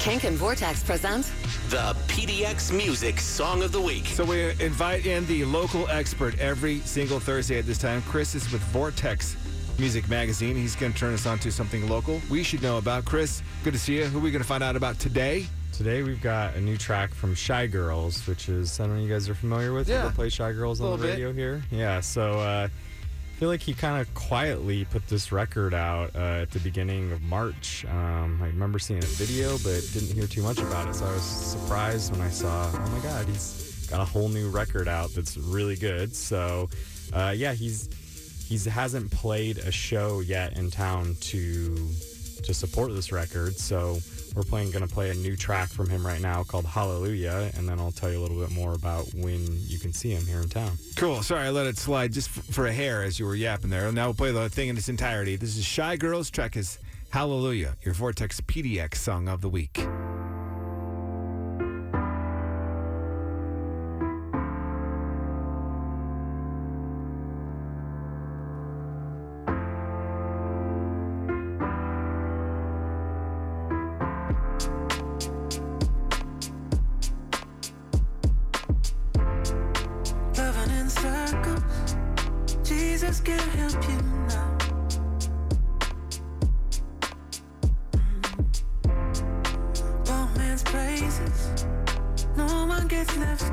Kink and Vortex present The PDX Music Song of the Week. So we invite in the local expert every single Thursday at this time. Chris is with Vortex Music Magazine. He's going to turn us on to something local we should know about. Chris, good to see you. Who are we going to find out about today? Today we've got a new track from Shy Girls, which is I don't know you guys are familiar with. Yeah. Ever play Shy Girls on Little the bit. radio here? Yeah. So uh, I feel like he kind of quietly put this record out uh, at the beginning of March. Um, I remember seeing a video, but didn't hear too much about it. So I was surprised when I saw, oh my God, he's got a whole new record out that's really good. So uh, yeah, he's he hasn't played a show yet in town to to support this record. So we're playing going to play a new track from him right now called Hallelujah, and then I'll tell you a little bit more about when you can see him here in town. Cool. Sorry, I let it slide just f- for a hair as you were yapping there. Now we'll play the thing in its entirety. This is Shy Girls. Track is Hallelujah, your Vortex PDX song of the week. Jesus can help you now. Mm. One man's praises. No one gets left.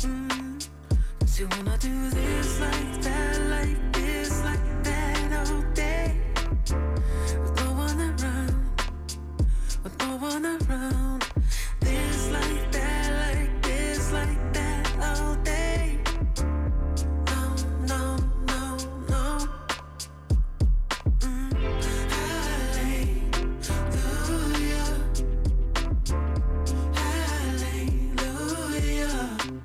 Mm. you wanna do this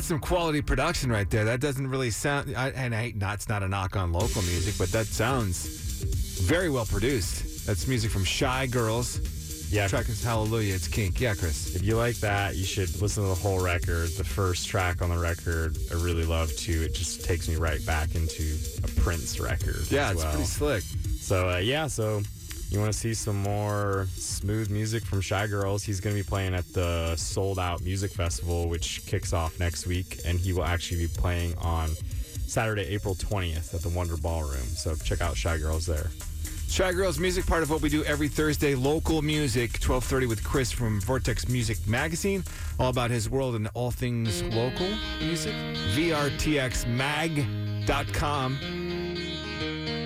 That's some quality production right there. That doesn't really sound, I, and I, not, it's not a knock on local music, but that sounds very well produced. That's music from Shy Girls. Yeah. Track is Hallelujah. It's kink. Yeah, Chris. If you like that, you should listen to the whole record. The first track on the record, I really love too. It just takes me right back into a Prince record. Yeah, it's well. pretty slick. So uh, yeah, so you want to see some more smooth music from Shy Girls? He's going to be playing at the Soul'd Out Music Festival, which kicks off next week, and he will actually be playing on Saturday, April 20th at the Wonder Ballroom. So check out Shy Girls there. Shy Girls Music, part of what we do every Thursday, local music, 1230 with Chris from Vortex Music Magazine, all about his world and all things local music. VRTXmag.com